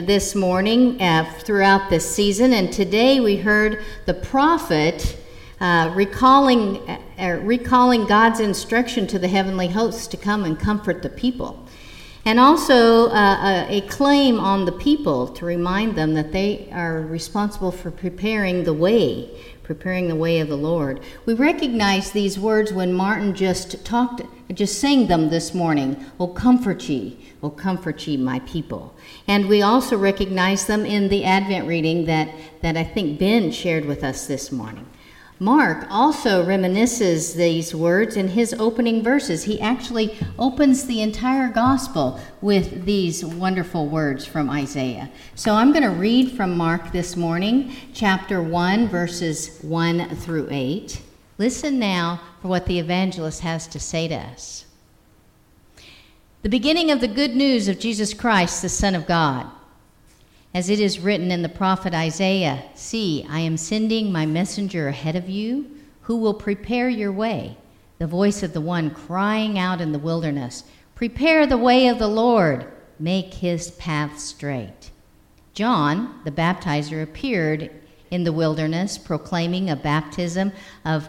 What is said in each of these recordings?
this morning uh, throughout this season, and today we heard the prophet uh, recalling, uh, recalling God's instruction to the heavenly hosts to come and comfort the people. And also uh, a, a claim on the people to remind them that they are responsible for preparing the way, preparing the way of the Lord. We recognize these words when Martin just talked, just sang them this morning. Oh, comfort ye, oh, comfort ye, my people. And we also recognize them in the Advent reading that, that I think Ben shared with us this morning. Mark also reminisces these words in his opening verses. He actually opens the entire gospel with these wonderful words from Isaiah. So I'm going to read from Mark this morning, chapter 1, verses 1 through 8. Listen now for what the evangelist has to say to us. The beginning of the good news of Jesus Christ, the Son of God as it is written in the prophet Isaiah See, I am sending my messenger ahead of you, who will prepare your way. The voice of the one crying out in the wilderness Prepare the way of the Lord, make his path straight. John, the baptizer, appeared in the wilderness proclaiming a baptism of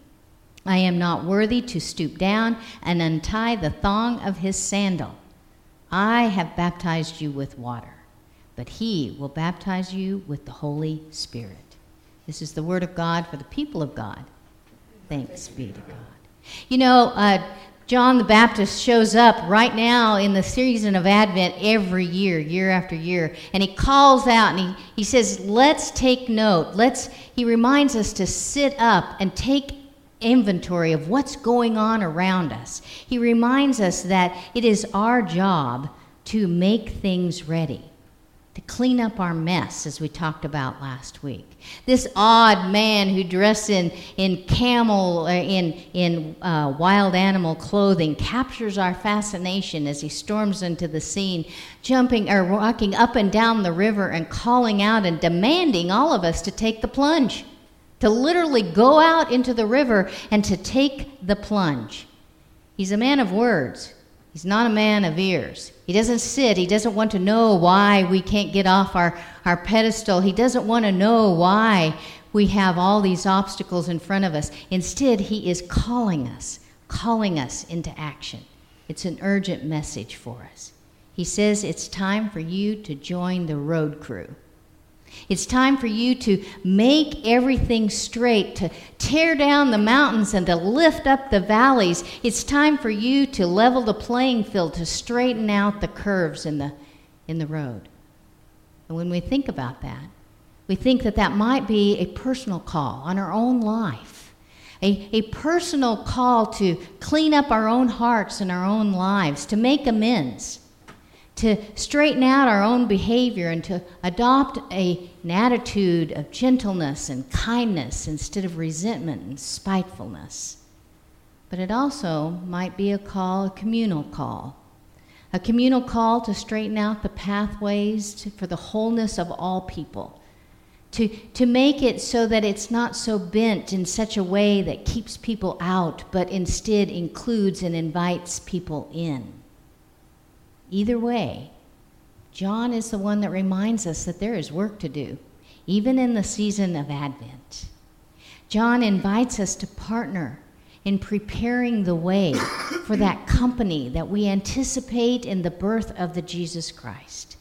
I am not worthy to stoop down and untie the thong of his sandal. I have baptized you with water, but he will baptize you with the Holy Spirit. This is the word of God for the people of God. Thanks be to God. You know, uh, John the Baptist shows up right now in the season of Advent every year, year after year, and he calls out and he, he says, Let's take note. Let's, he reminds us to sit up and take inventory of what's going on around us. He reminds us that it is our job to make things ready, to clean up our mess, as we talked about last week. This odd man who dressed in, in camel, uh, in, in uh, wild animal clothing, captures our fascination as he storms into the scene, jumping or walking up and down the river and calling out and demanding all of us to take the plunge to literally go out into the river and to take the plunge. He's a man of words. He's not a man of ears. He doesn't sit. He doesn't want to know why we can't get off our, our pedestal. He doesn't want to know why we have all these obstacles in front of us. Instead, he is calling us, calling us into action. It's an urgent message for us. He says it's time for you to join the road crew. It's time for you to make everything straight, to tear down the mountains and to lift up the valleys. It's time for you to level the playing field, to straighten out the curves in the, in the road. And when we think about that, we think that that might be a personal call on our own life, a, a personal call to clean up our own hearts and our own lives, to make amends to straighten out our own behavior and to adopt a, an attitude of gentleness and kindness instead of resentment and spitefulness. But it also might be a call, a communal call. A communal call to straighten out the pathways to, for the wholeness of all people. To, to make it so that it's not so bent in such a way that keeps people out, but instead includes and invites people in. Either way, John is the one that reminds us that there is work to do, even in the season of Advent. John invites us to partner in preparing the way for that company that we anticipate in the birth of the Jesus Christ.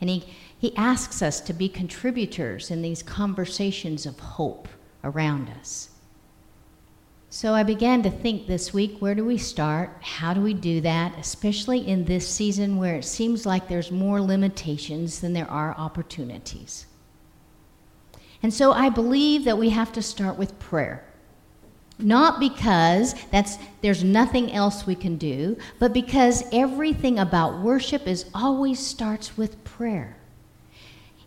And he, he asks us to be contributors in these conversations of hope around us. So I began to think this week where do we start? How do we do that? Especially in this season where it seems like there's more limitations than there are opportunities. And so I believe that we have to start with prayer. Not because that's, there's nothing else we can do, but because everything about worship is always starts with prayer.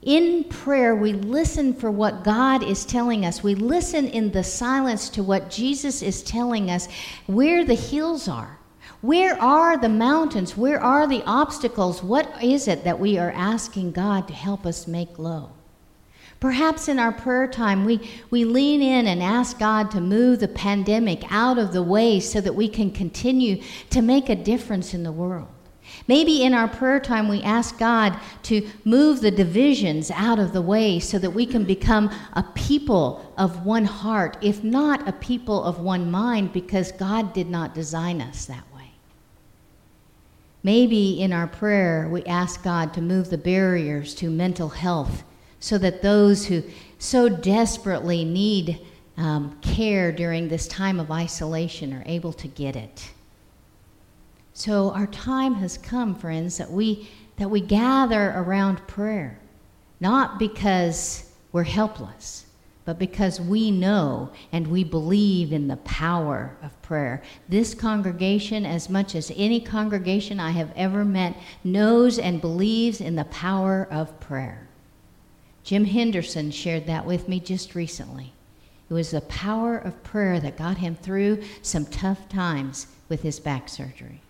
In prayer, we listen for what God is telling us. We listen in the silence to what Jesus is telling us where the hills are. Where are the mountains? Where are the obstacles? What is it that we are asking God to help us make low? Perhaps in our prayer time, we, we lean in and ask God to move the pandemic out of the way so that we can continue to make a difference in the world. Maybe in our prayer time, we ask God to move the divisions out of the way so that we can become a people of one heart, if not a people of one mind, because God did not design us that way. Maybe in our prayer, we ask God to move the barriers to mental health so that those who so desperately need um, care during this time of isolation are able to get it. So our time has come, friends, that we that we gather around prayer, not because we're helpless, but because we know and we believe in the power of prayer. This congregation, as much as any congregation I have ever met, knows and believes in the power of prayer. Jim Henderson shared that with me just recently. It was the power of prayer that got him through some tough times with his back surgery.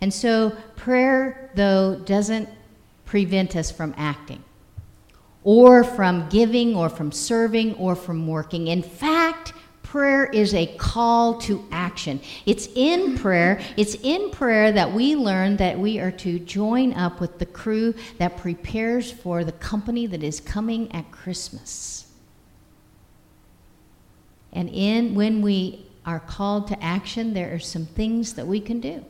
And so, prayer, though, doesn't prevent us from acting, or from giving, or from serving, or from working. In fact, prayer is a call to action. It's in prayer, it's in prayer that we learn that we are to join up with the crew that prepares for the company that is coming at Christmas. And in when we are called to action, there are some things that we can do.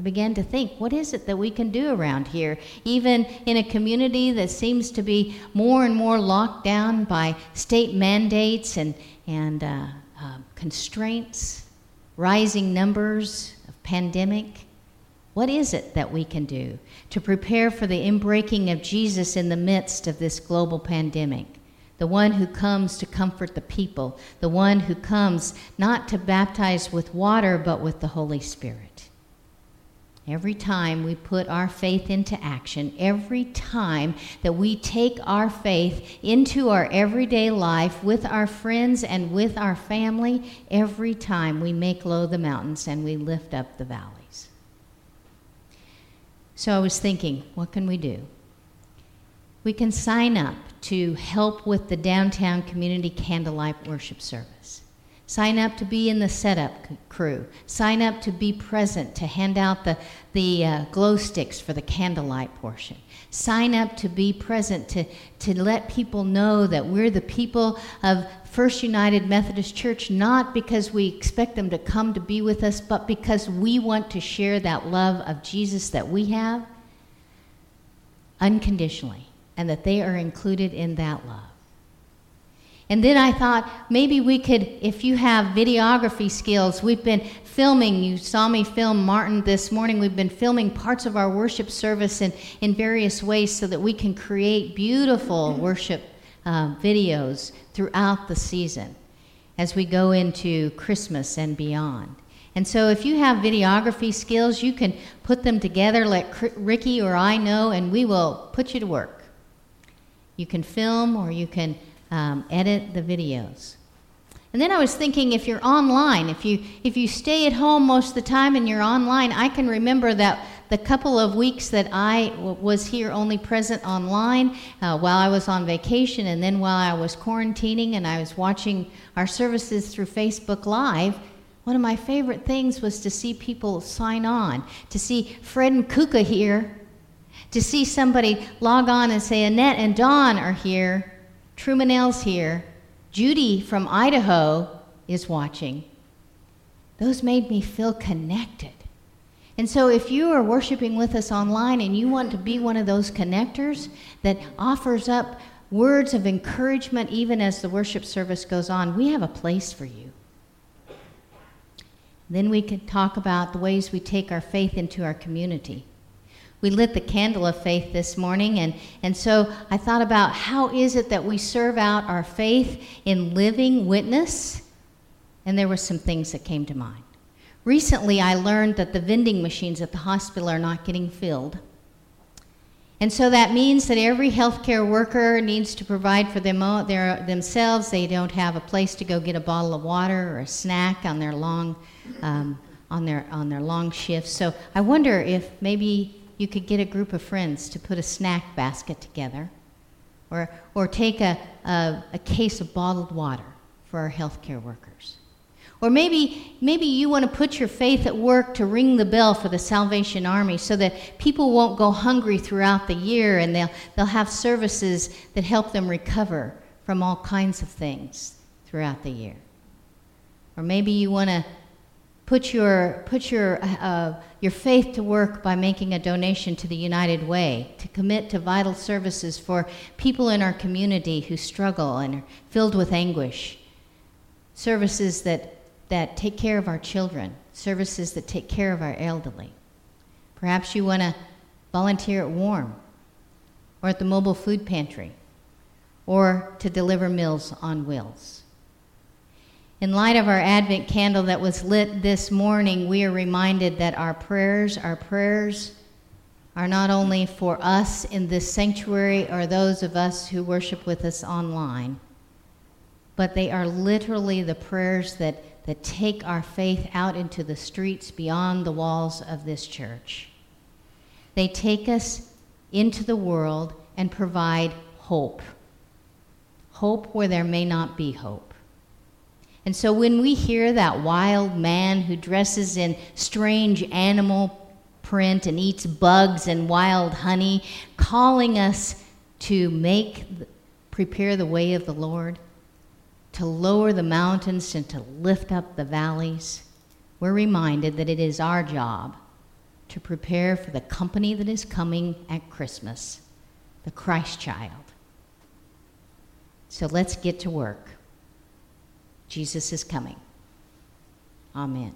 I began to think, what is it that we can do around here? Even in a community that seems to be more and more locked down by state mandates and, and uh, uh, constraints, rising numbers of pandemic. What is it that we can do to prepare for the inbreaking of Jesus in the midst of this global pandemic? The one who comes to comfort the people, the one who comes not to baptize with water, but with the Holy Spirit. Every time we put our faith into action, every time that we take our faith into our everyday life with our friends and with our family, every time we make low the mountains and we lift up the valleys. So I was thinking, what can we do? We can sign up to help with the downtown community candlelight worship service. Sign up to be in the setup crew. Sign up to be present to hand out the, the uh, glow sticks for the candlelight portion. Sign up to be present to, to let people know that we're the people of First United Methodist Church, not because we expect them to come to be with us, but because we want to share that love of Jesus that we have unconditionally, and that they are included in that love. And then I thought maybe we could, if you have videography skills, we've been filming. You saw me film Martin this morning. We've been filming parts of our worship service in, in various ways so that we can create beautiful worship uh, videos throughout the season as we go into Christmas and beyond. And so, if you have videography skills, you can put them together, let Ricky or I know, and we will put you to work. You can film or you can um, edit the videos. And then I was thinking if you're online, if you if you stay at home most of the time and you're online, I can remember that the couple of weeks that I w- was here only present online uh, while I was on vacation and then while I was quarantining and I was watching our services through Facebook Live, one of my favorite things was to see people sign on, to see Fred and Kuka here, to see somebody log on and say Annette and Don are here, Trumanel's here. Judy from Idaho is watching. Those made me feel connected. And so, if you are worshiping with us online and you want to be one of those connectors that offers up words of encouragement even as the worship service goes on, we have a place for you. Then we can talk about the ways we take our faith into our community. We lit the candle of faith this morning, and, and so I thought about how is it that we serve out our faith in living witness? And there were some things that came to mind. Recently, I learned that the vending machines at the hospital are not getting filled. And so that means that every healthcare worker needs to provide for them, their, themselves. They don't have a place to go get a bottle of water or a snack on their long, um, on their, on their long shifts. So I wonder if maybe you could get a group of friends to put a snack basket together or, or take a, a, a case of bottled water for our healthcare workers. Or maybe, maybe you want to put your faith at work to ring the bell for the Salvation Army so that people won't go hungry throughout the year and they'll, they'll have services that help them recover from all kinds of things throughout the year. Or maybe you want to put your, put your, uh, your faith to work by making a donation to the United Way, to commit to vital services for people in our community who struggle and are filled with anguish. Services that that take care of our children, services that take care of our elderly. Perhaps you want to volunteer at WARM or at the mobile food pantry or to deliver meals on wheels. In light of our Advent candle that was lit this morning, we are reminded that our prayers, our prayers, are not only for us in this sanctuary or those of us who worship with us online, but they are literally the prayers that that take our faith out into the streets beyond the walls of this church. They take us into the world and provide hope. Hope where there may not be hope. And so when we hear that wild man who dresses in strange animal print and eats bugs and wild honey, calling us to make, prepare the way of the Lord, to lower the mountains and to lift up the valleys, we're reminded that it is our job to prepare for the company that is coming at Christmas, the Christ child. So let's get to work. Jesus is coming. Amen.